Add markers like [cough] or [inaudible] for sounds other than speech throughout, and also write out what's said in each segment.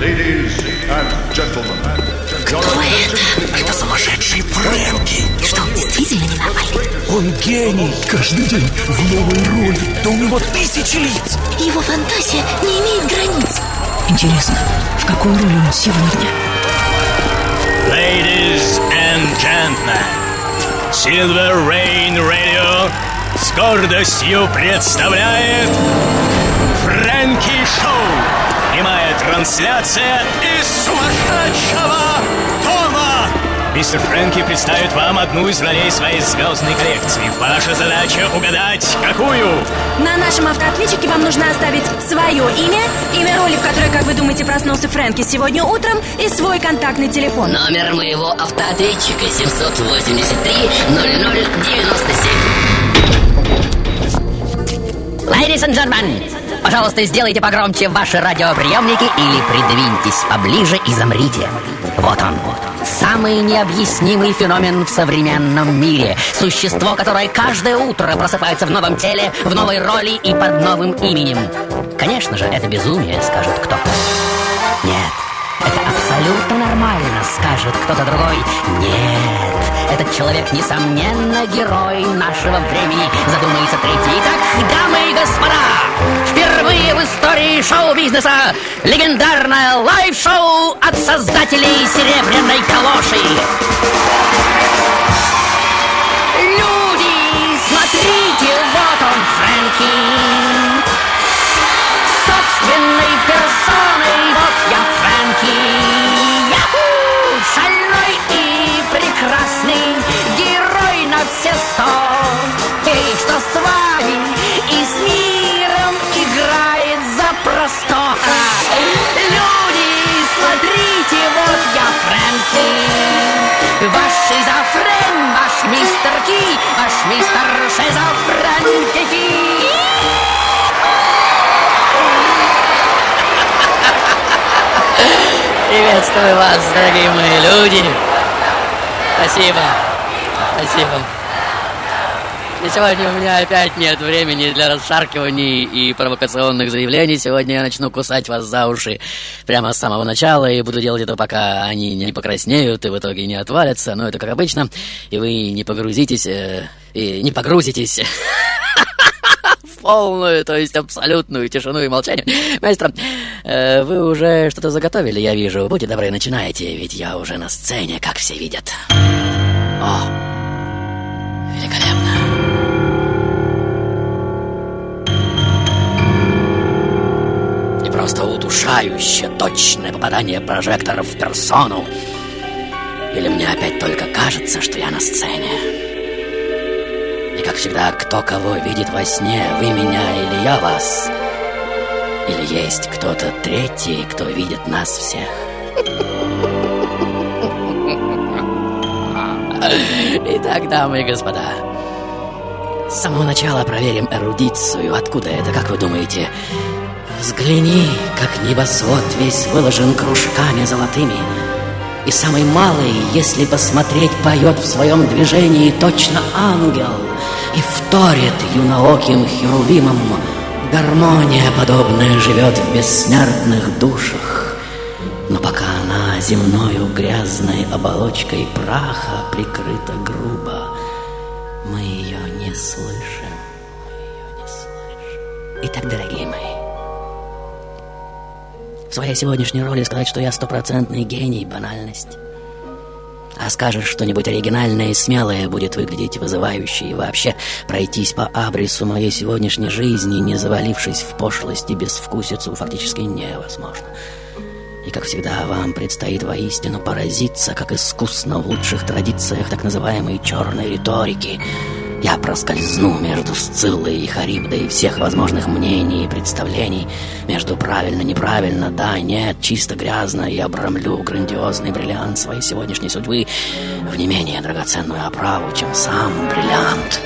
Ladies and gentlemen. Кто это? Это сумасшедший Фрэнки. Что, он действительно ненормальный? Он гений. Каждый день в новой роли. Да у него тысячи лиц. Его фантазия не имеет границ. Интересно, в какой роли он сегодня? Ladies and gentlemen, Silver Rain Radio с гордостью представляет Фрэнки Шоу. Прямая трансляция из сумасшедшего дома. Мистер Фрэнки представит вам одну из ролей своей звездной коллекции. Ваша задача угадать, какую? На нашем автоответчике вам нужно оставить свое имя, имя роли, в которой, как вы думаете, проснулся Фрэнки сегодня утром, и свой контактный телефон. Номер моего автоответчика 783 0097. Ladies and gentlemen, пожалуйста, сделайте погромче ваши радиоприемники или придвиньтесь поближе и замрите. Вот он, самый необъяснимый феномен в современном мире. Существо, которое каждое утро просыпается в новом теле, в новой роли и под новым именем. Конечно же, это безумие, скажет кто-то. Нет, это абсолютно нормально, скажет кто-то другой. Нет, этот человек, несомненно, герой нашего времени, задумается третий. Итак, дамы и господа, впервые в истории шоу-бизнеса легендарное лайв-шоу от создателей «Серебряной калоши». Люди, смотрите, вот он, Фрэнки. Что с вами и с миром играет запросто. Люди, смотрите, вот я, Фрэнки. Ваш шизофрен, ваш мистер Ки, ваш мистер шизофрен. Приветствую вас, дорогие мои люди. Спасибо. Спасибо. И сегодня у меня опять нет времени для расшаркиваний и провокационных заявлений. Сегодня я начну кусать вас за уши прямо с самого начала и буду делать это, пока они не покраснеют и в итоге не отвалятся. Но это как обычно. И вы не погрузитесь... Э, и не погрузитесь... [laughs] в полную, то есть абсолютную тишину и молчание. Маэстро, э, вы уже что-то заготовили, я вижу. Будьте добры, начинайте, ведь я уже на сцене, как все видят. О, великолепно. Просто удушающе точное попадание прожекторов в персону. Или мне опять только кажется, что я на сцене? И как всегда, кто кого видит во сне, вы меня или я вас? Или есть кто-то третий, кто видит нас всех? Итак, дамы и господа, с самого начала проверим эрудицию. Откуда это, как вы думаете? Взгляни, как небосвод весь выложен кружками золотыми. И самый малый, если посмотреть, поет в своем движении точно ангел и вторит юнооким херувимом. Гармония подобная живет в бессмертных душах. Но пока она земною грязной оболочкой праха прикрыта грубо, мы ее не слышим. Итак, дорогие мои, своей сегодняшней роли сказать, что я стопроцентный гений, банальность. А скажешь что-нибудь оригинальное и смелое, будет выглядеть вызывающе и вообще пройтись по абрису моей сегодняшней жизни, не завалившись в пошлость и безвкусицу, фактически невозможно. И, как всегда, вам предстоит воистину поразиться, как искусно в лучших традициях так называемой черной риторики я проскользну между Сциллой и Харибдой всех возможных мнений и представлений, между правильно-неправильно, да, нет, чисто грязно, и обрамлю грандиозный бриллиант своей сегодняшней судьбы в не менее драгоценную оправу, чем сам бриллиант.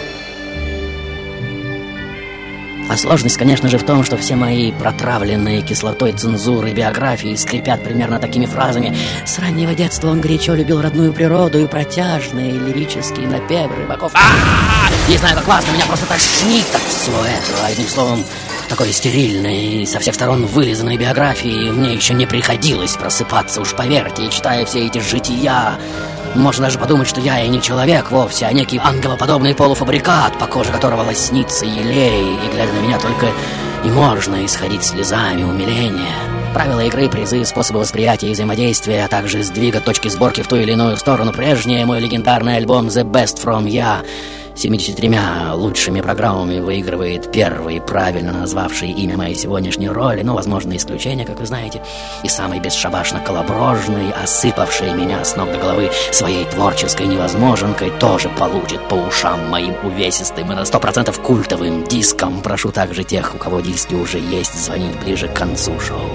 А сложность, конечно же, в том, что все мои протравленные кислотой цензуры биографии скрипят примерно такими фразами. С раннего детства он горячо любил родную природу и протяжные лирические напевы рыбаков. А-а-а! Не знаю, как вас, меня просто тошнит от всего этого. Одним словом, такой стерильной со всех сторон вылизанной биографии мне еще не приходилось просыпаться, уж поверьте, читая все эти жития, можно даже подумать, что я и не человек вовсе, а некий ангелоподобный полуфабрикат, по коже которого лоснится елей, и, глядя на меня, только и можно исходить слезами умиления. Правила игры, призы, способы восприятия и взаимодействия, а также сдвига точки сборки в ту или иную сторону прежнее, мой легендарный альбом «The Best From Ya» 73 лучшими программами выигрывает первый, правильно назвавший имя моей сегодняшней роли, но, возможно, исключение, как вы знаете, и самый бесшабашно колоброжный, осыпавший меня с ног до головы своей творческой невозможенкой, тоже получит по ушам моим увесистым и на сто процентов культовым диском. Прошу также тех, у кого диски уже есть, звонить ближе к концу шоу,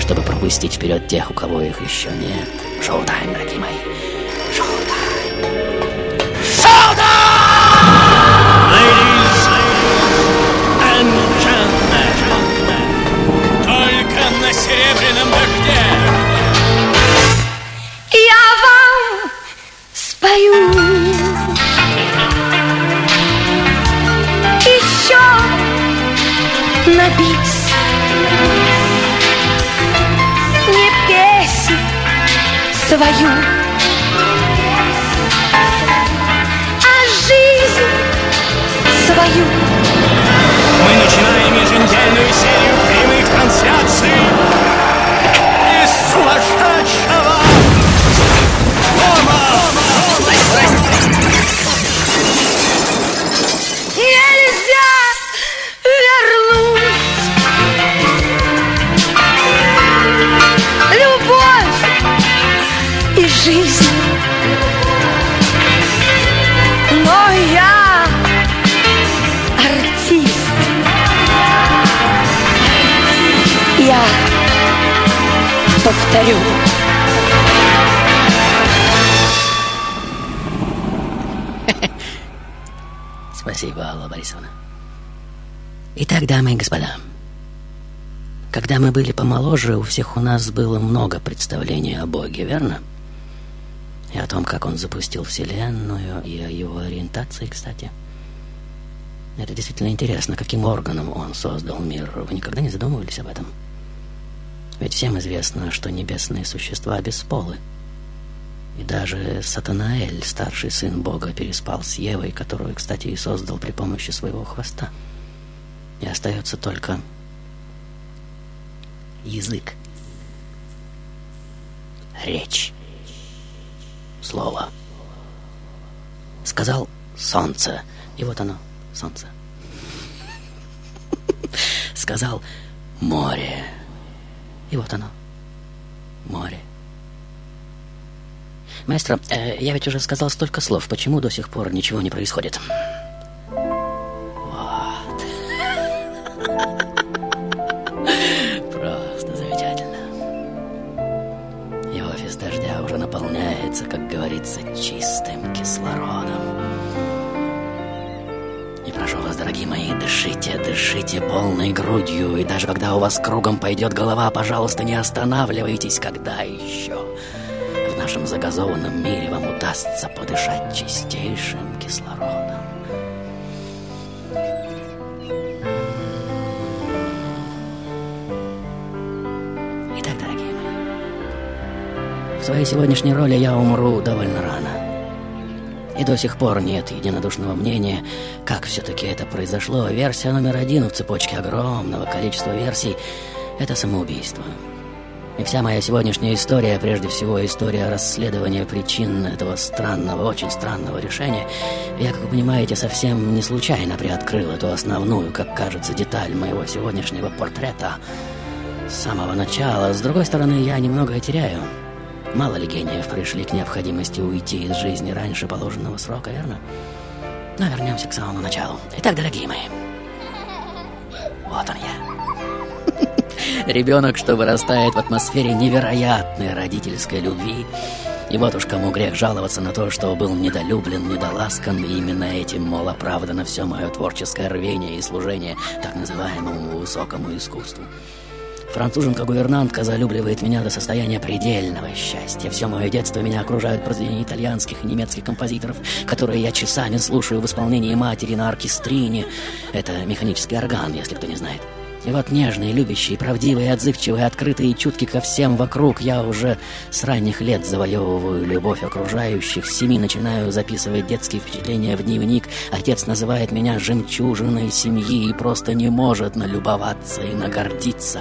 чтобы пропустить вперед тех, у кого их еще нет. Шоу-тайм, дорогие мои. Мы были помоложе, у всех у нас было много представлений о Боге, верно? И о том, как он запустил Вселенную, и о его ориентации, кстати. Это действительно интересно, каким органом он создал мир. Вы никогда не задумывались об этом? Ведь всем известно, что небесные существа бесполы. И даже Сатанаэль, старший сын Бога, переспал с Евой, которую, кстати, и создал при помощи своего хвоста. И остается только язык. Речь. Слово. Сказал солнце. И вот оно, солнце. [laughs] Сказал море. И вот оно, море. Маэстро, э, я ведь уже сказал столько слов. Почему до сих пор ничего не происходит? Дышите, дышите полной грудью. И даже когда у вас кругом пойдет голова, пожалуйста, не останавливайтесь, когда еще в нашем загазованном мире вам удастся подышать чистейшим кислородом. Итак, дорогие мои, в своей сегодняшней роли я умру довольно рано. И до сих пор нет единодушного мнения, как все-таки это произошло. Версия номер один в цепочке огромного количества версий — это самоубийство. И вся моя сегодняшняя история, прежде всего история расследования причин этого странного, очень странного решения, я, как вы понимаете, совсем не случайно приоткрыл эту основную, как кажется, деталь моего сегодняшнего портрета с самого начала. С другой стороны, я немного теряю. Мало ли гениев пришли к необходимости уйти из жизни раньше положенного срока, верно? Но вернемся к самому началу. Итак, дорогие мои, вот он я. [laughs] Ребенок, что вырастает в атмосфере невероятной родительской любви. И вот уж кому грех жаловаться на то, что был недолюблен, недоласкан, и именно этим, мол, оправдано все мое творческое рвение и служение так называемому высокому искусству. Француженка-гувернантка залюбливает меня до состояния предельного счастья. Все мое детство меня окружают произведения итальянских и немецких композиторов, которые я часами слушаю в исполнении матери на оркестрине. Это механический орган, если кто не знает. И вот нежный, любящий, правдивый, отзывчивый, открытый и чуткий ко всем вокруг, я уже с ранних лет завоевываю любовь окружающих, с семи начинаю записывать детские впечатления в дневник. Отец называет меня жемчужиной семьи и просто не может налюбоваться и нагордиться.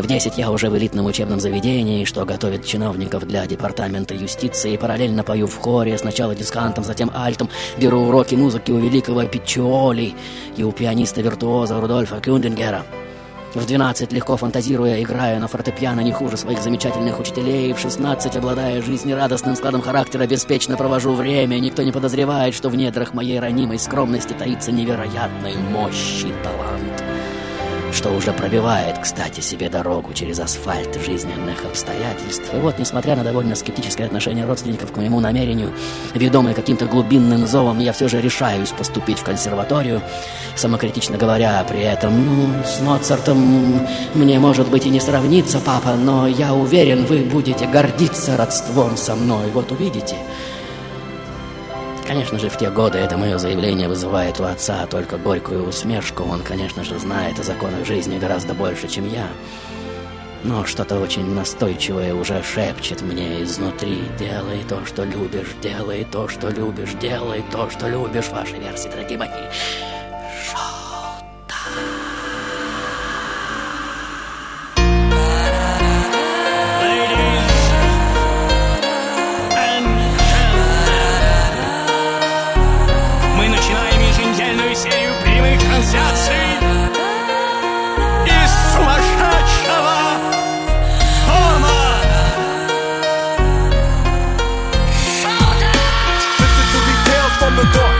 В 10 я уже в элитном учебном заведении, что готовит чиновников для департамента юстиции. Параллельно пою в хоре, сначала дискантом, затем альтом. Беру уроки музыки у великого Пиччиоли и у пианиста-виртуоза Рудольфа Кюндингера. В 12 легко фантазируя, играю на фортепиано не хуже своих замечательных учителей. В 16, обладая жизнерадостным складом характера, беспечно провожу время. Никто не подозревает, что в недрах моей ранимой скромности таится невероятной мощи талант что уже пробивает, кстати, себе дорогу через асфальт жизненных обстоятельств. И вот, несмотря на довольно скептическое отношение родственников к моему намерению, ведомый каким-то глубинным зовом, я все же решаюсь поступить в консерваторию, самокритично говоря при этом, ну, с Моцартом мне, может быть, и не сравнится, папа, но я уверен, вы будете гордиться родством со мной, вот увидите. Конечно же, в те годы это мое заявление вызывает у отца только горькую усмешку. Он, конечно же, знает о законах жизни гораздо больше, чем я. Но что-то очень настойчивое уже шепчет мне изнутри. Делай то, что любишь, делай то, что любишь, делай то, что любишь. Ваши версии, дорогие мои. Трансляций из сумасшедшего from the dark.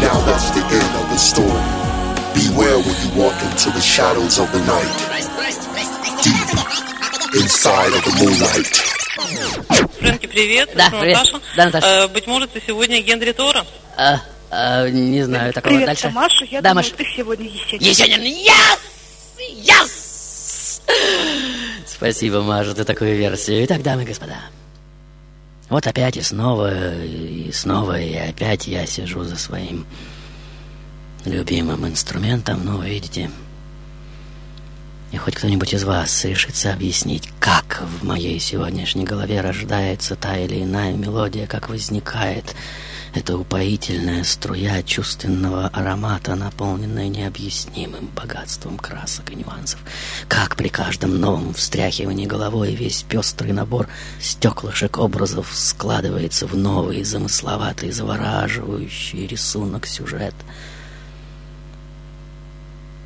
Now that's the end of the story. Beware when you walk into the shadows of the night. Deep inside of the moonlight. Фрэнки, привет. Да, привет. Наташа. Да, Наташа. Э, быть может, ты сегодня Генри Тора? А, а, не знаю такого Привет, дальше. Маша. Я да, думаю, Маш. ты сегодня Есенин. Есенин, yes! Yes! Спасибо, Маша, за такую версию. Итак, дамы и господа, вот опять и снова, и снова, и опять я сижу за своим любимым инструментом, ну, видите. И хоть кто-нибудь из вас решится объяснить, как в моей сегодняшней голове рождается та или иная мелодия, как возникает эта упоительная струя чувственного аромата, наполненная необъяснимым богатством красок и нюансов. Как при каждом новом встряхивании головой весь пестрый набор стеклышек образов складывается в новый, замысловатый, завораживающий рисунок, сюжет.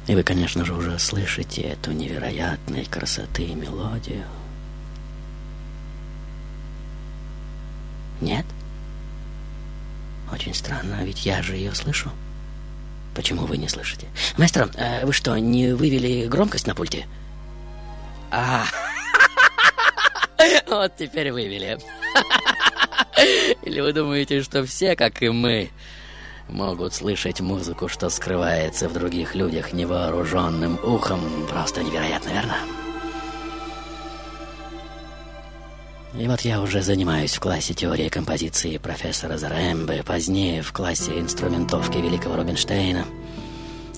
И вы, конечно же, уже слышите эту невероятной красоты мелодию. Нет? Очень странно, ведь я же ее слышу. Почему вы не слышите? Маэстро, э, вы что, не вывели громкость на пульте? А, [laughs] вот теперь вывели. [laughs] Или вы думаете, что все, как и мы, могут слышать музыку, что скрывается в других людях невооруженным ухом? Просто невероятно, верно? И вот я уже занимаюсь в классе теории композиции профессора Зарембе, позднее в классе инструментовки великого Рубинштейна.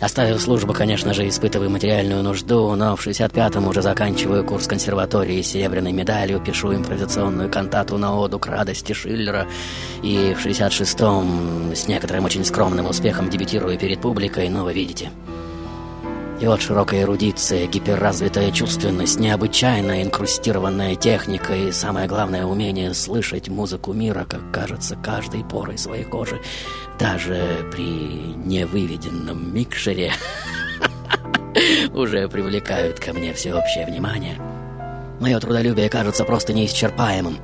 Оставив службу, конечно же, испытываю материальную нужду, но в 65-м уже заканчиваю курс консерватории с серебряной медалью, пишу импровизационную кантату на оду к радости Шиллера, и в 66-м с некоторым очень скромным успехом дебютирую перед публикой, но вы видите. И широкая эрудиция, гиперразвитая чувственность, необычайная инкрустированная техника и, самое главное, умение слышать музыку мира, как кажется, каждой порой своей кожи, даже при невыведенном микшере, [laughs] уже привлекают ко мне всеобщее внимание. Мое трудолюбие кажется просто неисчерпаемым.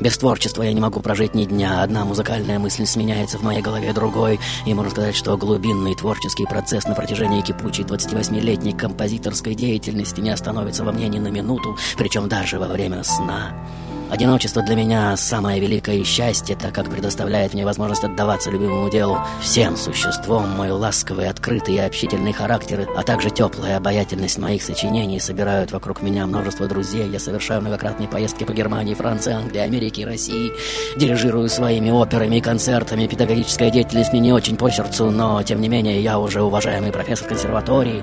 Без творчества я не могу прожить ни дня. Одна музыкальная мысль сменяется в моей голове другой. И можно сказать, что глубинный творческий процесс на протяжении кипучей 28-летней композиторской деятельности не остановится во мне ни на минуту, причем даже во время сна. Одиночество для меня самое великое счастье, так как предоставляет мне возможность отдаваться любимому делу. Всем существом мой ласковый, открытый и общительный характер, а также теплая обаятельность моих сочинений собирают вокруг меня множество друзей. Я совершаю многократные поездки по Германии, Франции, Англии, Америке и России. Дирижирую своими операми и концертами. Педагогическая деятельность мне не очень по сердцу, но, тем не менее, я уже уважаемый профессор консерватории.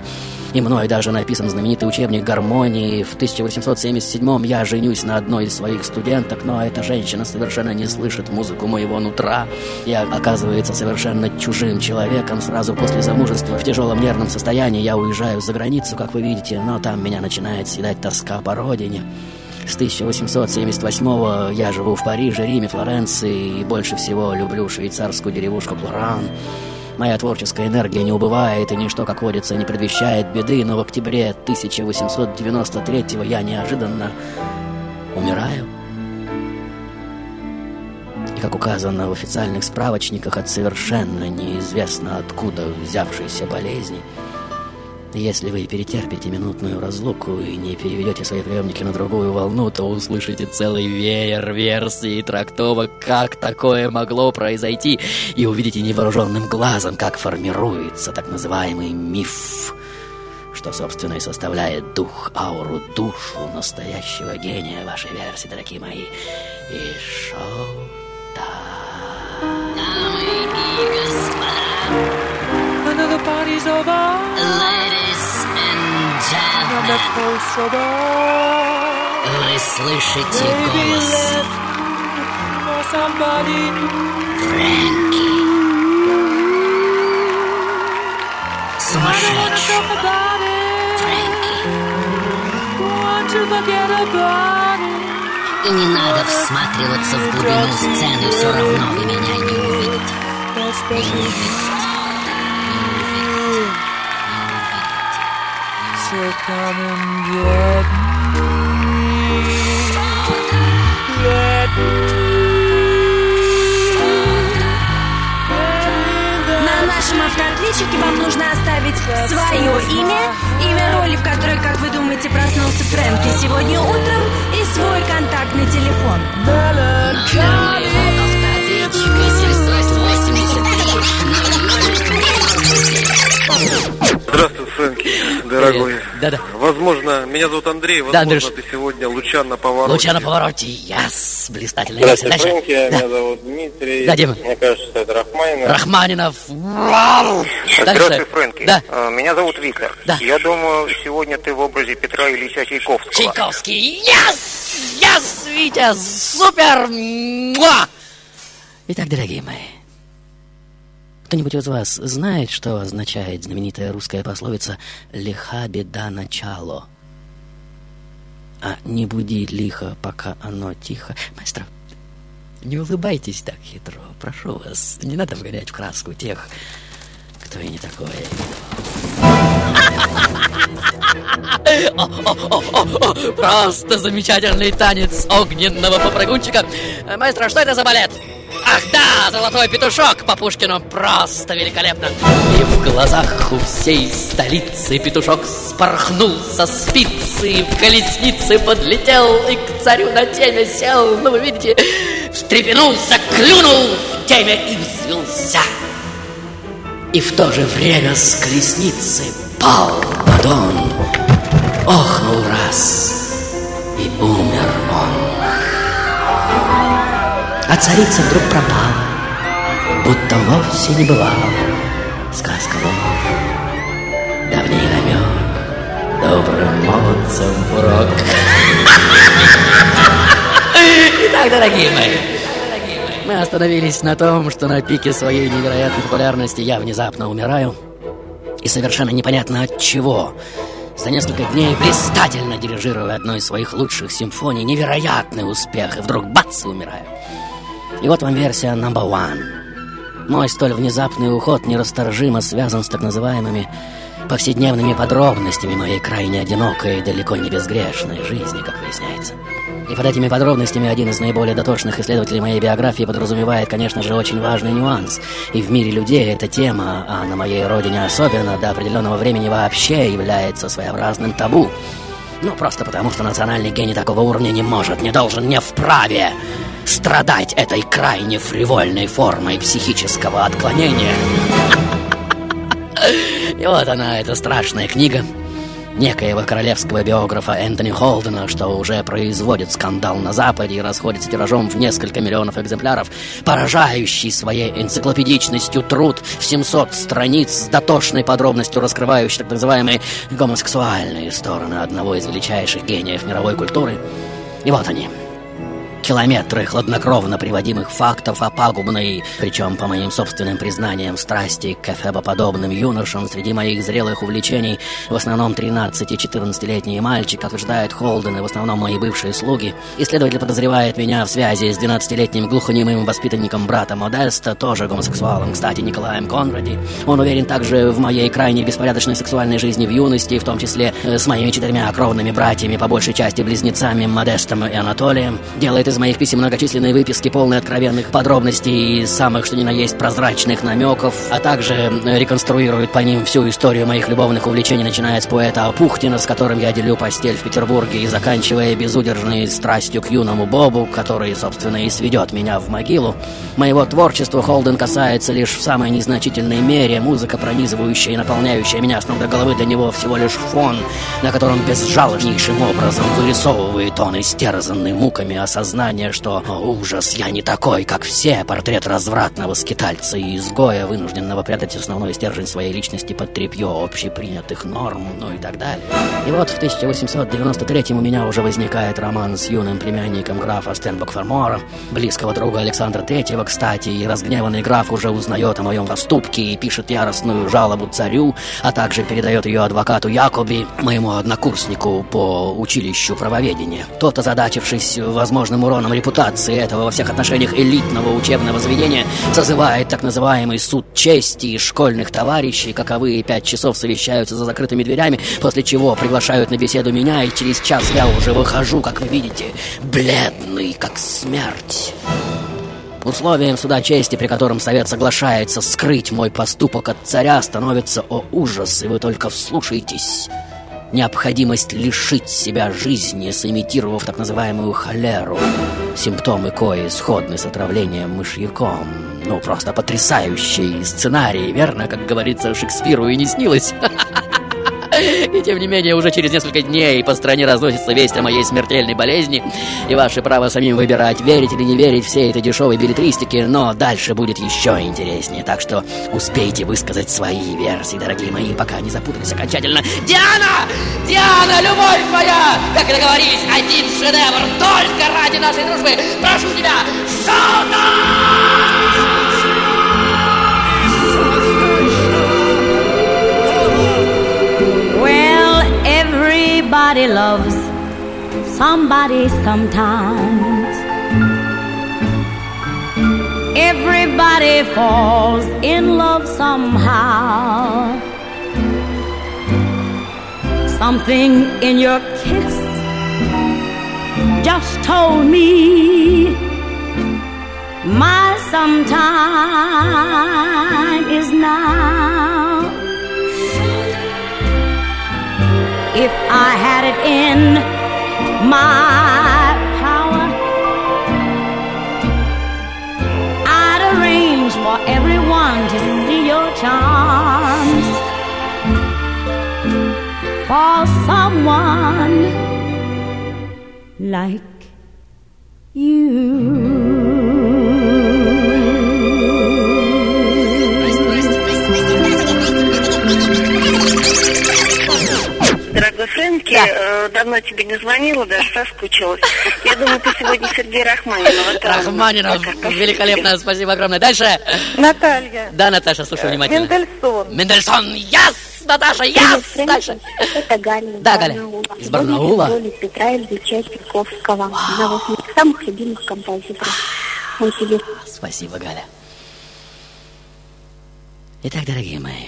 И мной даже написан знаменитый учебник гармонии. В 1877 я женюсь на одной из своих студенток, но эта женщина совершенно не слышит музыку моего нутра. Я, оказывается, совершенно чужим человеком сразу после замужества. В тяжелом нервном состоянии я уезжаю за границу, как вы видите, но там меня начинает съедать тоска по родине. С 1878 я живу в Париже, Риме, Флоренции и больше всего люблю швейцарскую деревушку Плоран. Моя творческая энергия не убывает, и ничто, как водится, не предвещает беды, но в октябре 1893 я неожиданно умираю. И, как указано в официальных справочниках, от совершенно неизвестно откуда взявшейся болезни – если вы перетерпите минутную разлуку и не переведете свои приемники на другую волну, то услышите целый веер версий и трактовок, как такое могло произойти, и увидите невооруженным глазом, как формируется так называемый миф, что, собственно, и составляет дух, ауру, душу настоящего гения вашей версии, дорогие мои. И Another party's over. ladies and gentlemen, вы слышите Baby голос. Фрэнки. Сумасшедший. Фрэнки. И не надо всматриваться в глубину сцены, все равно вы меня не увидите. That special So come and get me. Let На нашем автоответчике вам нужно оставить свое имя, имя роли, в которой, как вы думаете, проснулся Фрэнки сегодня утром, и свой контактный телефон. Номер моего автоответчика 783 Здравствуй, Фрэнки, дорогой. Да-да. Возможно, меня зовут Андрей, возможно, Андрюш. ты сегодня луча на повороте. Луча на повороте, яс, блистательно. Дальше, Здравствуйте, дальше. Фрэнки. Да. Меня зовут Дмитрий. Да, Дима. Мне кажется, что это Рахманинов. Рахманинов. Здравствуй, Дальше. Фрэнки. Да. Э, Меня зовут Виктор. Да. Я думаю, сегодня ты в образе Петра Ильича Чайковского. Чайковский. Яс! Яс, Витя, супер! Муа! Итак, дорогие мои, кто-нибудь из вас знает, что означает знаменитая русская пословица «Лиха беда начало»? А не буди лихо, пока оно тихо. Маэстро, не улыбайтесь так хитро, прошу вас. Не надо вгонять в краску тех, кто и не о, Просто замечательный танец огненного попрыгунчика. Э, Маэстро, что это за балет? Ах да, золотой петушок по Пушкину. Просто великолепно. И в глазах у всей столицы петушок спорхнул со спицы в колеснице подлетел и к царю на теме сел. Ну, вы видите, встрепенулся, клюнул в теме и взвелся. И в то же время с колесницы пал Мадон. Охнул раз, и умер он. А царица вдруг пропала, будто вовсе не бывало. Сказка ложь, давний намек, добрым молодцам урок. Итак, дорогие мои, мы остановились на том, что на пике своей невероятной популярности я внезапно умираю. И совершенно непонятно от чего. За несколько дней блистательно дирижируя одной из своих лучших симфоний, невероятный успех, и вдруг бац, и умираю. И вот вам версия number one. Мой столь внезапный уход нерасторжимо связан с так называемыми повседневными подробностями моей крайне одинокой и далеко не безгрешной жизни, как выясняется. И под этими подробностями один из наиболее дотошных исследователей моей биографии подразумевает, конечно же, очень важный нюанс. И в мире людей эта тема, а на моей родине особенно, до определенного времени вообще является своеобразным табу. Ну, просто потому, что национальный гений такого уровня не может, не должен, не вправе страдать этой крайне фривольной формой психического отклонения. И вот она, эта страшная книга, некоего королевского биографа Энтони Холдена, что уже производит скандал на Западе и расходится тиражом в несколько миллионов экземпляров, поражающий своей энциклопедичностью труд в 700 страниц с дотошной подробностью раскрывающий так называемые гомосексуальные стороны одного из величайших гениев мировой культуры. И вот они, Километры хладнокровно приводимых фактов о пагубной, причем, по моим собственным признаниям, страсти к эфебоподобным юношам среди моих зрелых увлечений, в основном 13-14-летние мальчики, утверждает Холден, и в основном мои бывшие слуги. Исследователь подозревает меня в связи с 12-летним глухонемым воспитанником брата Модеста, тоже гомосексуалом, кстати, Николаем Конради. Он уверен также в моей крайне беспорядочной сексуальной жизни в юности, в том числе э, с моими четырьмя кровными братьями, по большей части близнецами Модестом и Анатолием. Делает из моих писем многочисленные выписки, полные откровенных подробностей и самых, что ни на есть, прозрачных намеков, а также э, реконструирует по ним всю историю моих любовных увлечений, начиная с поэта Пухтина, с которым я делю постель в Петербурге, и заканчивая безудержной страстью к юному Бобу, который, собственно, и сведет меня в могилу. Моего творчества Холден касается лишь в самой незначительной мере, музыка, пронизывающая и наполняющая меня с ног до головы, для него всего лишь фон, на котором безжалостнейшим образом вырисовывает он истерзанный муками осознание сознание, что ужас, я не такой, как все, портрет развратного скитальца и изгоя, вынужденного прятать основной стержень своей личности под тряпье общепринятых норм, ну и так далее. И вот в 1893 у меня уже возникает роман с юным племянником графа Стенбок-Фермора, близкого друга Александра Третьего, кстати, и разгневанный граф уже узнает о моем поступке и пишет яростную жалобу царю, а также передает ее адвокату Якоби, моему однокурснику по училищу правоведения. Тот, озадачившись возможным уроном репутации этого во всех отношениях элитного учебного заведения созывает так называемый суд чести и школьных товарищей, каковые пять часов совещаются за закрытыми дверями, после чего приглашают на беседу меня, и через час я уже выхожу, как вы видите, бледный, как смерть. Условием суда чести, при котором совет соглашается скрыть мой поступок от царя, становится, о ужас, и вы только вслушайтесь, необходимость лишить себя жизни, сымитировав так называемую холеру, симптомы кои сходны с отравлением мышьяком. Ну, просто потрясающий сценарий, верно, как говорится, Шекспиру и не снилось. [laughs] И тем не менее, уже через несколько дней по стране разносится весть о моей смертельной болезни. И ваше право самим выбирать, верить или не верить всей этой дешевой билетристике. Но дальше будет еще интереснее. Так что успейте высказать свои версии, дорогие мои, пока не запутались окончательно. Диана! Диана, любовь моя! Как и договорились, один шедевр только ради нашей дружбы. Прошу тебя, сюда! Everybody loves somebody sometimes. Everybody falls in love somehow. Something in your kiss just told me my sometime is now. if I had it in my power, I'd arrange for everyone to see your charms. For someone like you. Фрэнки, э, давно тебе не звонила, даже соскучилась. Я думаю, ты сегодня Сергей Рахманинов. Рахманинов, великолепно, спасибо огромное. Дальше. Наталья. Да, Наташа, слушаю внимательно. Мендельсон. Мендельсон, yes! Наташа, yes! Дальше. Это Галя Да, Галя. Из Барнаула. роли Петра Ильича Чайковского. Одного из моих самых любимых композиторов. Спасибо, Галя. Итак, дорогие мои,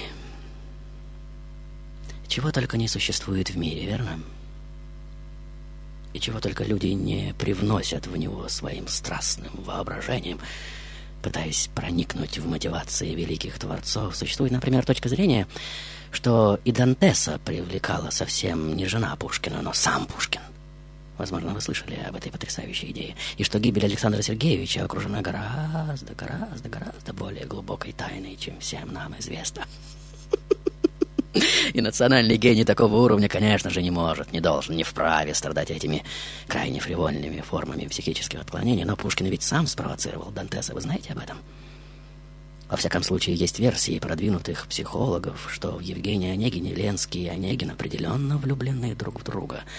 чего только не существует в мире, верно? И чего только люди не привносят в него своим страстным воображением, пытаясь проникнуть в мотивации великих творцов. Существует, например, точка зрения, что и Дантеса привлекала совсем не жена Пушкина, но сам Пушкин. Возможно, вы слышали об этой потрясающей идее. И что гибель Александра Сергеевича окружена гораздо, гораздо, гораздо более глубокой тайной, чем всем нам известно. [laughs] [laughs] И национальный гений такого уровня, конечно же, не может, не должен, не вправе страдать этими крайне фривольными формами психических отклонений. Но Пушкин ведь сам спровоцировал Дантеса, вы знаете об этом? Во всяком случае, есть версии продвинутых психологов, что в Евгении Онегине Ленский и Онегин определенно влюблены друг в друга –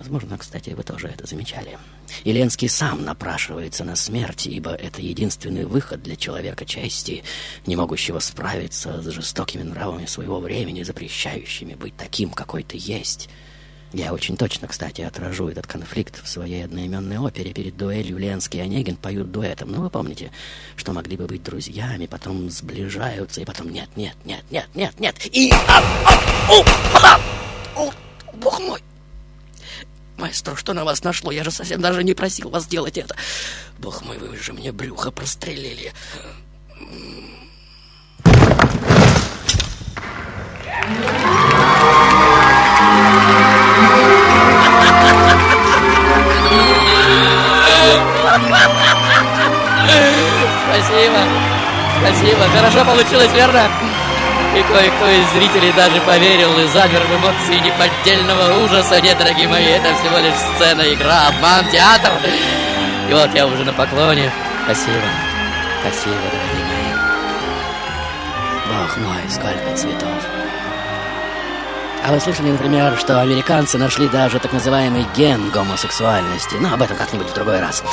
Возможно, кстати, вы тоже это замечали. Еленский сам напрашивается на смерть, ибо это единственный выход для человека чести, не могущего справиться с жестокими нравами своего времени, запрещающими быть таким, какой ты есть. Я очень точно, кстати, отражу этот конфликт в своей одноименной опере. Перед дуэлью Ленский и Онегин поют дуэтом. Ну, вы помните, что могли бы быть друзьями, потом сближаются, и потом нет, нет, нет, нет, нет, нет, и... А, а, а, бог мой! Маэстро, что на вас нашло? Я же совсем даже не просил вас делать это. Бог мой, вы же мне брюхо прострелили. Спасибо. Спасибо. Хорошо получилось, верно? И кое-кто из зрителей даже поверил и замер в эмоции неподдельного ужаса. Нет, дорогие мои, это всего лишь сцена, игра, обман, театр. И вот я уже на поклоне. Спасибо. Спасибо, дорогие мои. Бог мой, сколько цветов. А вы слышали, например, что американцы нашли даже так называемый ген гомосексуальности? Но об этом как-нибудь в другой раз.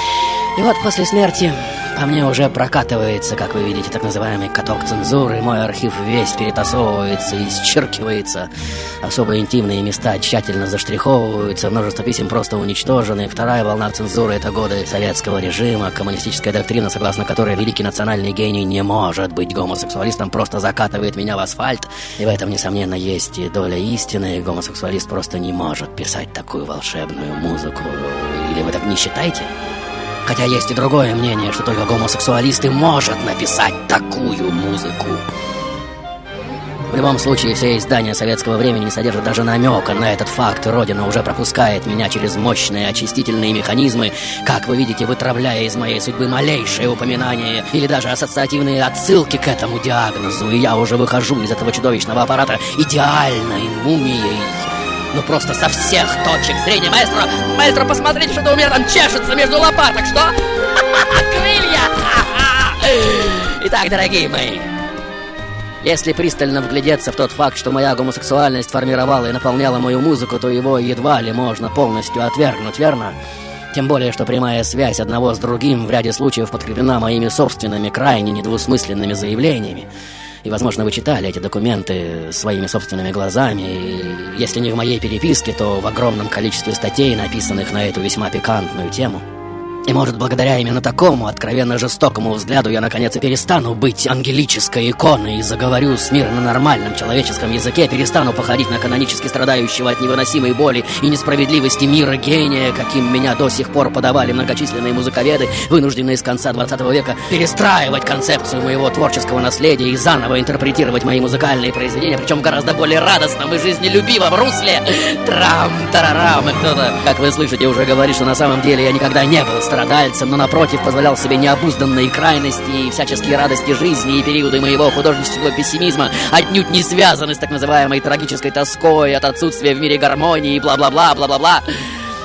И вот после смерти по мне уже прокатывается, как вы видите, так называемый каток цензуры. Мой архив весь перетасовывается, исчеркивается. Особо интимные места тщательно заштриховываются, множество писем просто уничтожены. Вторая волна цензуры — это годы советского режима, коммунистическая доктрина, согласно которой великий национальный гений не может быть гомосексуалистом, просто закатывает меня в асфальт. И в этом, несомненно, есть и доля истины. Гомосексуалист просто не может писать такую волшебную музыку. Или вы так не считаете? Хотя есть и другое мнение, что только гомосексуалист и может написать такую музыку. В любом случае, все издания советского времени не содержат даже намека на этот факт. Родина уже пропускает меня через мощные очистительные механизмы, как вы видите, вытравляя из моей судьбы малейшее упоминание или даже ассоциативные отсылки к этому диагнозу. И я уже выхожу из этого чудовищного аппарата идеальной мумией. Ну просто со всех точек зрения. Маэстро, маэстро, посмотрите, что у меня там чешется между лопаток. Что? [laughs] Крылья! [laughs] Итак, дорогие мои, если пристально вглядеться в тот факт, что моя гомосексуальность формировала и наполняла мою музыку, то его едва ли можно полностью отвергнуть, верно? Тем более, что прямая связь одного с другим в ряде случаев подкреплена моими собственными крайне недвусмысленными заявлениями. И, возможно, вы читали эти документы своими собственными глазами. И если не в моей переписке, то в огромном количестве статей, написанных на эту весьма пикантную тему. И может, благодаря именно такому откровенно жестокому взгляду я наконец и перестану быть ангелической иконой и заговорю с миром на нормальном человеческом языке, перестану походить на канонически страдающего от невыносимой боли и несправедливости мира гения, каким меня до сих пор подавали многочисленные музыковеды, вынужденные с конца 20 века перестраивать концепцию моего творческого наследия и заново интерпретировать мои музыкальные произведения, причем в гораздо более радостном и жизнелюбивом русле. Трам-тарарам. И кто-то, как вы слышите, уже говорит, что на самом деле я никогда не был страдальцем, но напротив позволял себе необузданные крайности и всяческие радости жизни и периоды моего художественного пессимизма отнюдь не связаны с так называемой трагической тоской от отсутствия в мире гармонии и бла-бла-бла, бла-бла-бла.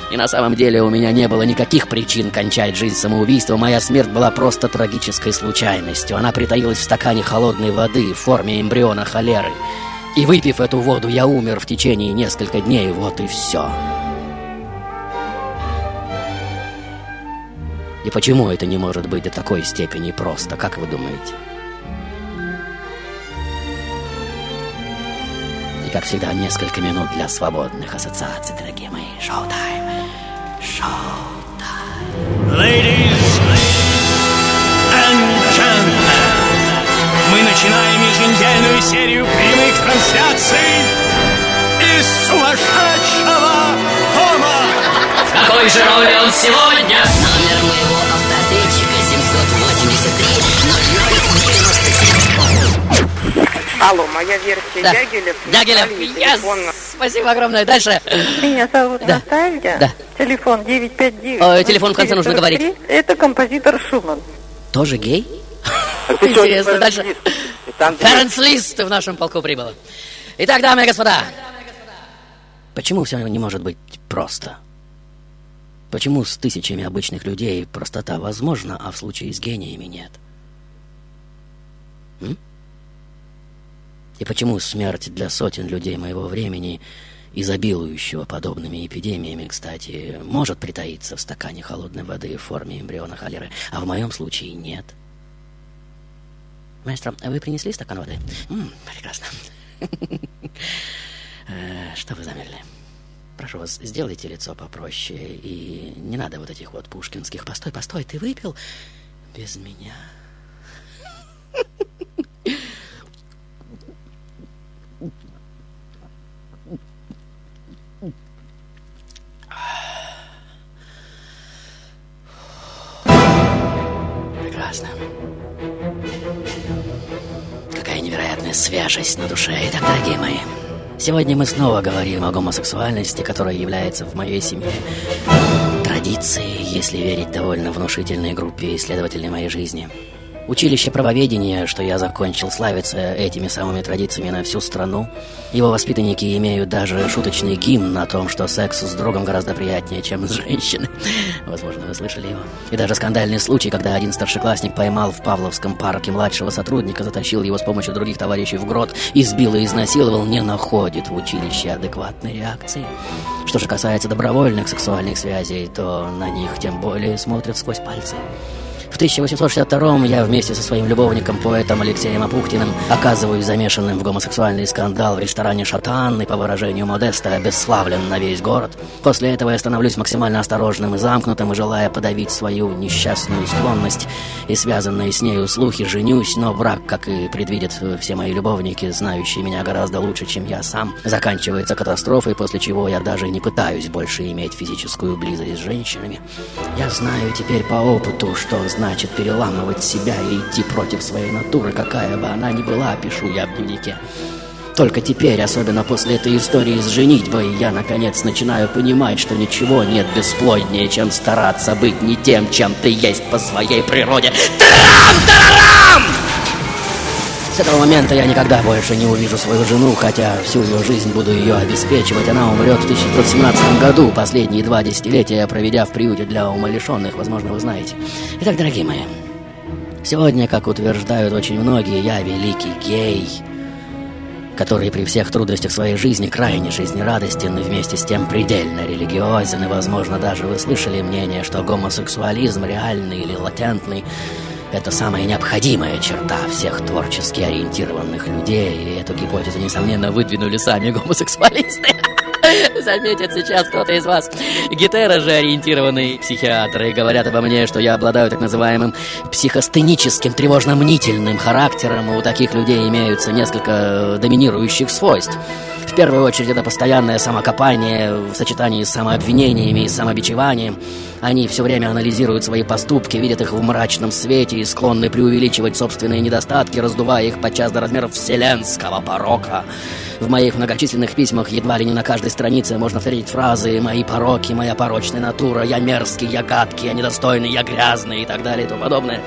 И на самом деле у меня не было никаких причин кончать жизнь самоубийством. Моя смерть была просто трагической случайностью. Она притаилась в стакане холодной воды в форме эмбриона холеры. И выпив эту воду, я умер в течение нескольких дней, вот и все. И почему это не может быть до такой степени просто, как вы думаете? И как всегда, несколько минут для свободных ассоциаций, дорогие мои. Шоу-тайм. Шоу-тайм. Ladies and gentlemen, мы начинаем еженедельную серию прямых трансляций из сумасшедшего. Какой же роли он сегодня? Номер моего автоответчика 783 Алло, моя версия Да. Дягилев. Дягилев, телефон. Спасибо огромное. Дальше. Меня зовут Наталья. Да. Телефон 959. Ой, телефон в конце нужно 43. Это композитор Шуман. Тоже гей? А Интересно, дальше. Ференс Лист в нашем полку прибыло. Итак, дамы и господа. Почему все не может быть просто? Почему с тысячами обычных людей простота возможна, а в случае с гениями нет? М? И почему смерть для сотен людей моего времени, изобилующего подобными эпидемиями, кстати, может притаиться в стакане холодной воды в форме эмбриона холеры, а в моем случае нет? Маэстро, а вы принесли стакан воды? М, прекрасно. [laughs] Э, Что вы замерли? Прошу вас, сделайте лицо попроще и не надо вот этих вот пушкинских. Постой, постой, ты выпил без меня? Прекрасно. Какая невероятная свежесть на душе. Итак, дорогие мои, сегодня мы снова говорим о гомосексуальности, которая является в моей семье традицией, если верить довольно внушительной группе исследователей моей жизни. Училище правоведения, что я закончил, славится этими самыми традициями на всю страну. Его воспитанники имеют даже шуточный гимн о том, что секс с другом гораздо приятнее, чем с женщиной. [laughs] Возможно, вы слышали его. И даже скандальный случай, когда один старшеклассник поймал в Павловском парке младшего сотрудника, затащил его с помощью других товарищей в грот, избил и изнасиловал, не находит в училище адекватной реакции. Что же касается добровольных сексуальных связей, то на них тем более смотрят сквозь пальцы. В 1862 я вместе со своим любовником, поэтом Алексеем Апухтиным, оказываюсь замешанным в гомосексуальный скандал в ресторане «Шатан» и, по выражению Модеста, обесславлен на весь город. После этого я становлюсь максимально осторожным и замкнутым, и, желая подавить свою несчастную склонность и связанные с нею слухи, женюсь, но брак, как и предвидят все мои любовники, знающие меня гораздо лучше, чем я сам, заканчивается катастрофой, после чего я даже не пытаюсь больше иметь физическую близость с женщинами. Я знаю теперь по опыту, что значит переламывать себя и идти против своей натуры, какая бы она ни была, пишу я в дневнике. Только теперь, особенно после этой истории с женитьбой, я наконец начинаю понимать, что ничего нет бесплоднее, чем стараться быть не тем, чем ты есть по своей природе. Тарам-тарарам! С этого момента я никогда больше не увижу свою жену, хотя всю ее жизнь буду ее обеспечивать. Она умрет в 1917 году, последние два десятилетия проведя в приюте для умалишенных, возможно, вы знаете. Итак, дорогие мои, сегодня, как утверждают очень многие, я великий гей, который при всех трудностях своей жизни крайне жизнерадостен и вместе с тем предельно религиозен, и, возможно, даже вы слышали мнение, что гомосексуализм реальный или латентный это самая необходимая черта всех творчески ориентированных людей, и эту гипотезу, несомненно, выдвинули сами гомосексуалисты. [laughs] Заметит сейчас кто-то из вас. Гетеро же ориентированные психиатры говорят обо мне, что я обладаю так называемым психостеническим тревожно-мнительным характером, и у таких людей имеются несколько доминирующих свойств. В первую очередь это постоянное самокопание в сочетании с самообвинениями и самобичеванием. Они все время анализируют свои поступки, видят их в мрачном свете и склонны преувеличивать собственные недостатки, раздувая их подчас до размеров вселенского порока. В моих многочисленных письмах едва ли не на каждой странице можно встретить фразы «мои пороки», «моя порочная натура», «я мерзкий», «я гадкий», «я недостойный», «я грязный» и так далее и тому подобное.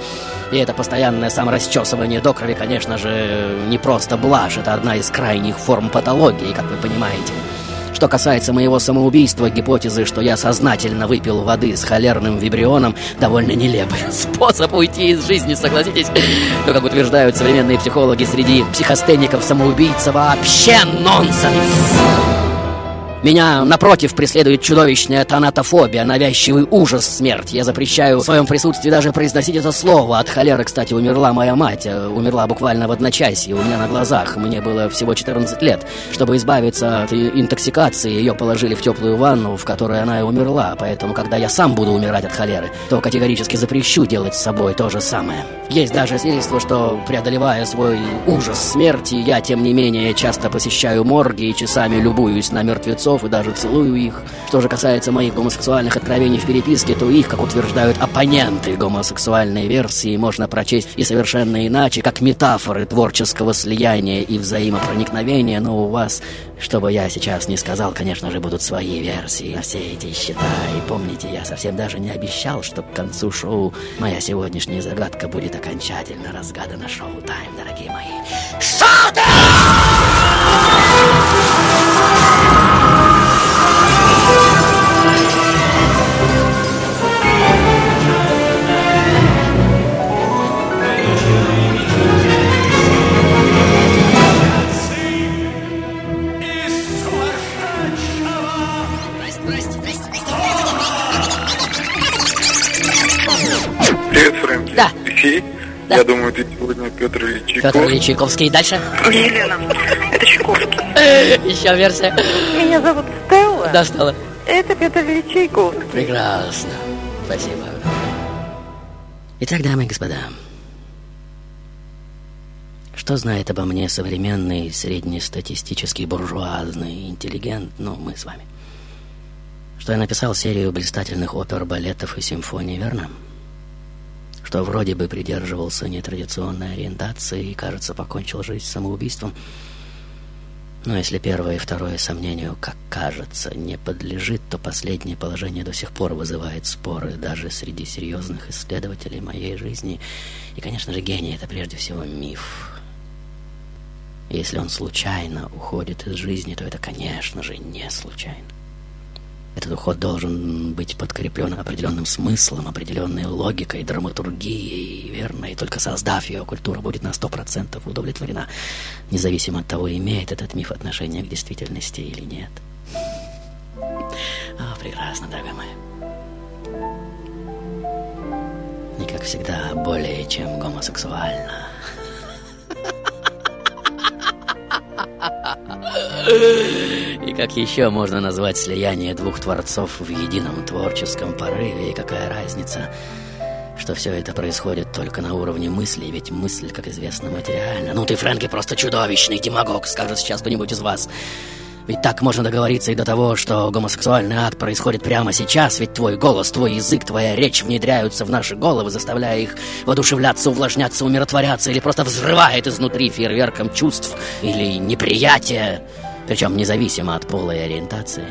И это постоянное саморасчесывание до крови, конечно же, не просто блажь, это одна из крайних форм патологии, как вы понимаете. Что касается моего самоубийства, гипотезы, что я сознательно выпил воды с холерным вибрионом, довольно нелепый [laughs] способ уйти из жизни, согласитесь? Но, как утверждают современные психологи, среди психостеников самоубийца вообще нонсенс. Меня, напротив, преследует чудовищная тонатофобия, навязчивый ужас смерти. Я запрещаю в своем присутствии даже произносить это слово. От холеры, кстати, умерла моя мать. Э, Умерла буквально в одночасье, у меня на глазах. Мне было всего 14 лет. Чтобы избавиться от интоксикации, ее положили в теплую ванну, в которой она и умерла. Поэтому, когда я сам буду умирать от холеры, то категорически запрещу делать с собой то же самое. Есть даже свидетельство, что, преодолевая свой ужас смерти, я, тем не менее, часто посещаю морги и часами любуюсь на мертвецов, творцов и даже целую их. Что же касается моих гомосексуальных откровений в переписке, то их, как утверждают оппоненты гомосексуальной версии, можно прочесть и совершенно иначе, как метафоры творческого слияния и взаимопроникновения, но у вас, чтобы я сейчас не сказал, конечно же, будут свои версии на все эти счета. И помните, я совсем даже не обещал, что к концу шоу моя сегодняшняя загадка будет окончательно разгадана шоу-тайм, дорогие мои. Привет, Да. Эфире? Да. Я думаю, ты сегодня Петр Чайков. Петр Ильич Чайковский. Дальше. Елена, это Чайковский. [laughs] Еще версия. Меня зовут Стелла. Да, стало. Это Петр Ильич Чайковский. Прекрасно. Спасибо. Итак, дамы и господа, что знает обо мне современный среднестатистический буржуазный интеллигент, ну, мы с вами? Что я написал серию блистательных опер, балетов и симфоний, верно? Что вроде бы придерживался нетрадиционной ориентации и, кажется, покончил жизнь самоубийством. Но если первое и второе сомнению, как кажется, не подлежит, то последнее положение до сих пор вызывает споры даже среди серьезных исследователей моей жизни. И, конечно же, гений — это прежде всего миф. Если он случайно уходит из жизни, то это, конечно же, не случайно. Этот уход должен быть подкреплен определенным смыслом, определенной логикой, драматургией, верно? И только создав ее, культура будет на сто процентов удовлетворена, независимо от того, имеет этот миф отношение к действительности или нет. А, прекрасно, дорогая моя. И, как всегда, более чем гомосексуально. И как еще можно назвать слияние двух творцов в едином творческом порыве? И какая разница, что все это происходит только на уровне мысли, ведь мысль, как известно, материальна. Ну ты, Фрэнки, просто чудовищный демагог, скажет сейчас кто-нибудь из вас. Ведь так можно договориться и до того, что гомосексуальный акт происходит прямо сейчас, ведь твой голос, твой язык, твоя речь внедряются в наши головы, заставляя их воодушевляться, увлажняться, умиротворяться или просто взрывает изнутри фейерверком чувств или неприятия, причем независимо от пола и ориентации.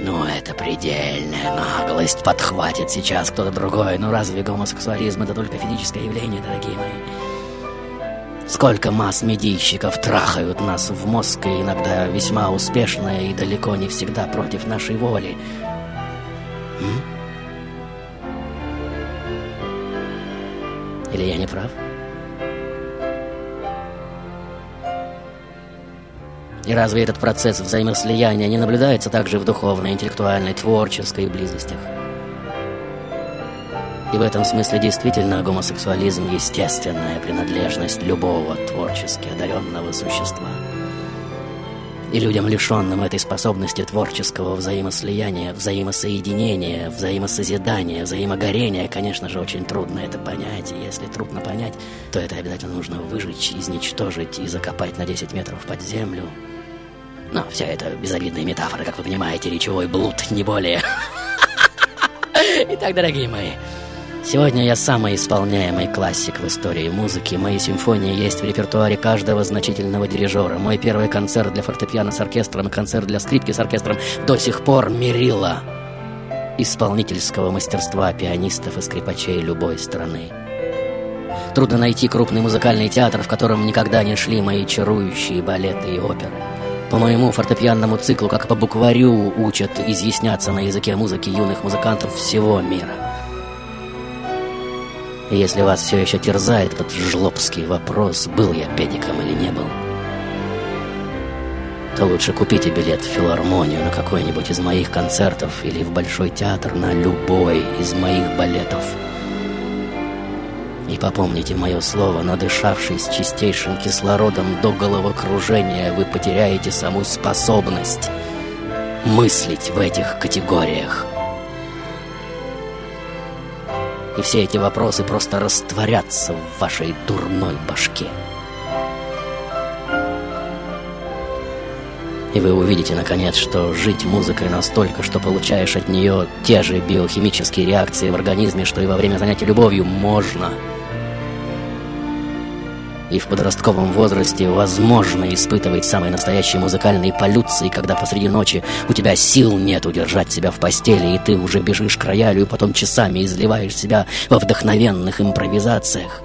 Ну, это предельная наглость подхватит сейчас кто-то другой. Ну, разве гомосексуализм это только физическое явление, дорогие мои? Сколько масс-медийщиков трахают нас в мозг, и иногда весьма успешно и далеко не всегда против нашей воли. М? Или я не прав? И разве этот процесс взаимослияния не наблюдается также в духовной, интеллектуальной, творческой близостях? И в этом смысле действительно гомосексуализм – естественная принадлежность любого творчески одаренного существа. И людям, лишенным этой способности творческого взаимослияния, взаимосоединения, взаимосозидания, взаимогорения, конечно же, очень трудно это понять. И если трудно понять, то это обязательно нужно выжечь, изничтожить и закопать на 10 метров под землю. Но все это безобидные метафоры, как вы понимаете, речевой блуд, не более. [laughs] Итак, дорогие мои, Сегодня я самый исполняемый классик в истории музыки. Мои симфонии есть в репертуаре каждого значительного дирижера. Мой первый концерт для фортепиано с оркестром и концерт для скрипки с оркестром до сих пор мерила исполнительского мастерства пианистов и скрипачей любой страны. Трудно найти крупный музыкальный театр, в котором никогда не шли мои чарующие балеты и оперы. По моему фортепианному циклу, как по букварю, учат изъясняться на языке музыки юных музыкантов всего мира. Если вас все еще терзает этот жлобский вопрос, был я педиком или не был, то лучше купите билет в филармонию на какой-нибудь из моих концертов или в Большой театр на любой из моих балетов. И попомните мое слово, надышавшись чистейшим кислородом до головокружения, вы потеряете саму способность мыслить в этих категориях. И все эти вопросы просто растворятся в вашей дурной башке. И вы увидите, наконец, что жить музыкой настолько, что получаешь от нее те же биохимические реакции в организме, что и во время занятия любовью можно. И в подростковом возрасте возможно испытывать самые настоящие музыкальные полюции, когда посреди ночи у тебя сил нет удержать себя в постели, и ты уже бежишь к роялю, и потом часами изливаешь себя во вдохновенных импровизациях.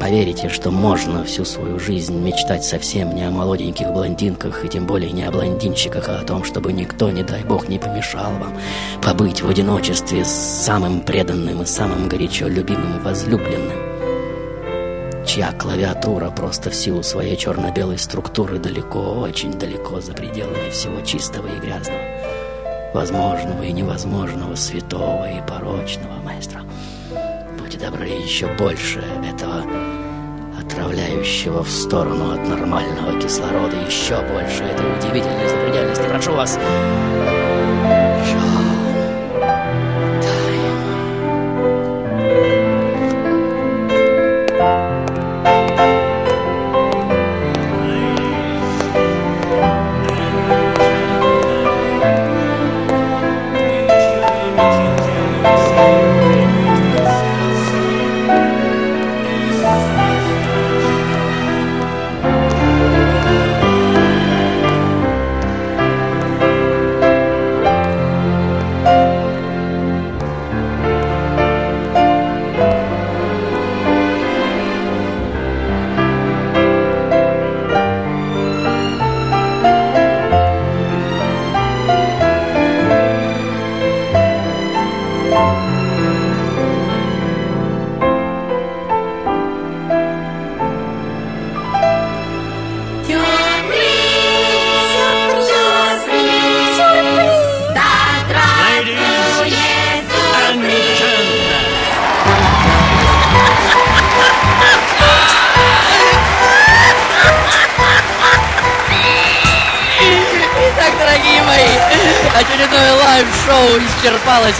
Поверите, что можно всю свою жизнь мечтать совсем не о молоденьких блондинках и тем более не о блондинчиках, а о том, чтобы никто, не дай бог, не помешал вам побыть в одиночестве с самым преданным и самым горячо любимым возлюбленным, чья клавиатура просто в силу своей черно-белой структуры далеко, очень далеко за пределами всего чистого и грязного, возможного и невозможного, святого и порочного, маэстро. Будьте добры, еще больше этого отравляющего в сторону от нормального кислорода, еще больше этой удивительной запредельности. Прошу вас.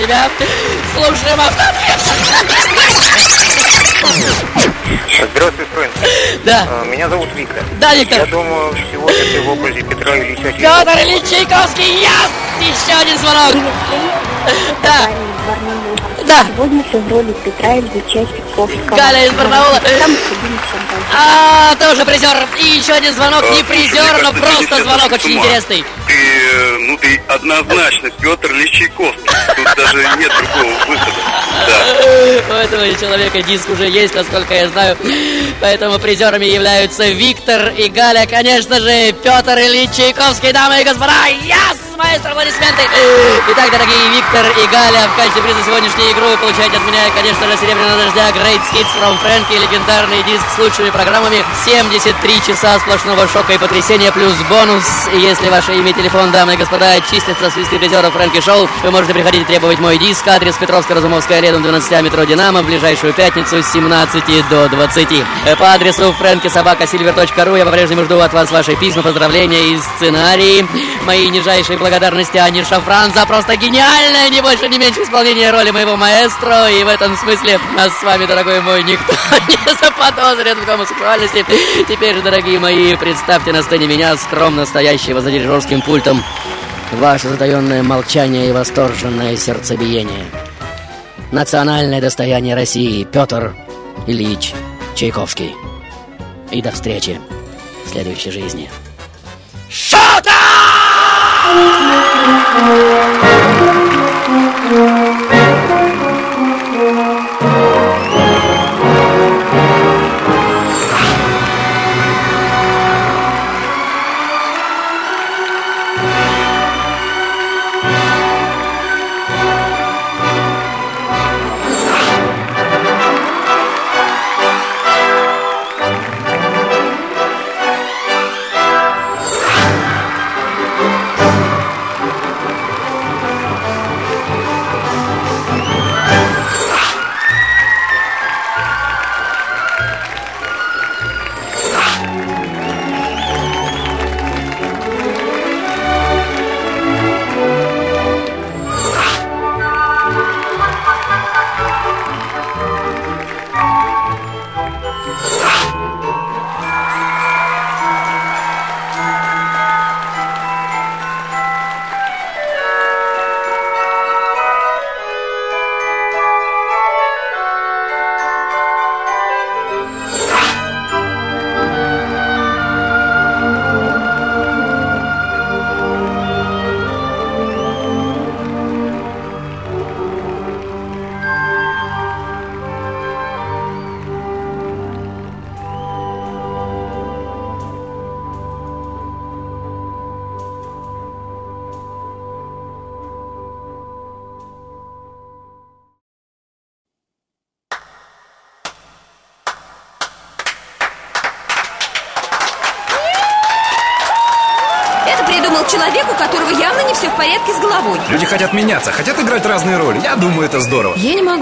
Себя. Слушаем автоответчик. Здравствуй, Фрэнк. Да. А, Меня зовут Вика. Да, Виктор. Я думаю, сегодня ты в образе Петра Ильича Петр Ильич Чайковский, я! Еще один звонок. Да. Да. Сегодня ты в роли Петра Ильича Чайковского. Галя из Барнаула. А, тоже призер. И еще один звонок, не призер, но просто звонок очень интересный. Ты, ты однозначно Петр Личайковский. Тут даже нет другого выхода. У этого человека диск уже есть, насколько я знаю. Поэтому призерами являются Виктор и Галя, конечно же, Петр Ильич Чайковский, дамы и господа. Яс! Маэстро, аплодисменты! Итак, дорогие Виктор и Галя, в качестве приза сегодняшней игры вы получаете от меня, конечно же, Серебряного дождя Great Hits from Frankie, легендарный диск с лучшими программами. 73 часа сплошного шока и потрясения, плюс бонус. Если ваше имя и телефон, дамы и господа, числится в списке призеров Фрэнки Шоу, вы можете приходить и требовать мой диск. Адрес Петровская-Разумовская, рядом 12 а метро Динамо, в ближайшую пятницу с 17 до 20. Э, По адресу frankie собака silver.ru я по-прежнему жду от вас ваши письма, поздравления и сценарии. Мои нижайшие благодарности Ане Шафран за просто гениальное, не больше, не меньше исполнение роли моего маэстро. И в этом смысле нас с вами, дорогой мой, никто [laughs] не заподозрит в гомосексуальности. Теперь же, дорогие мои, представьте на сцене меня, скромно стоящего за дирижерским пультом. Ваше затаенное молчание и восторженное сердцебиение. Национальное достояние России Петр Ильич Чайковский. И до встречи в следующей жизни.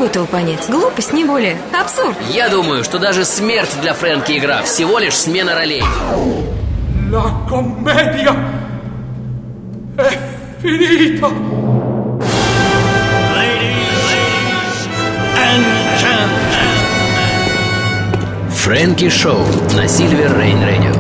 этого понять. Глупость не более. Абсурд. Я думаю, что даже смерть для Фрэнки игра всего лишь смена ролей. La commedia è finita. Ladies and gentlemen. Фрэнки Шоу на Сильвер Рейн Радио.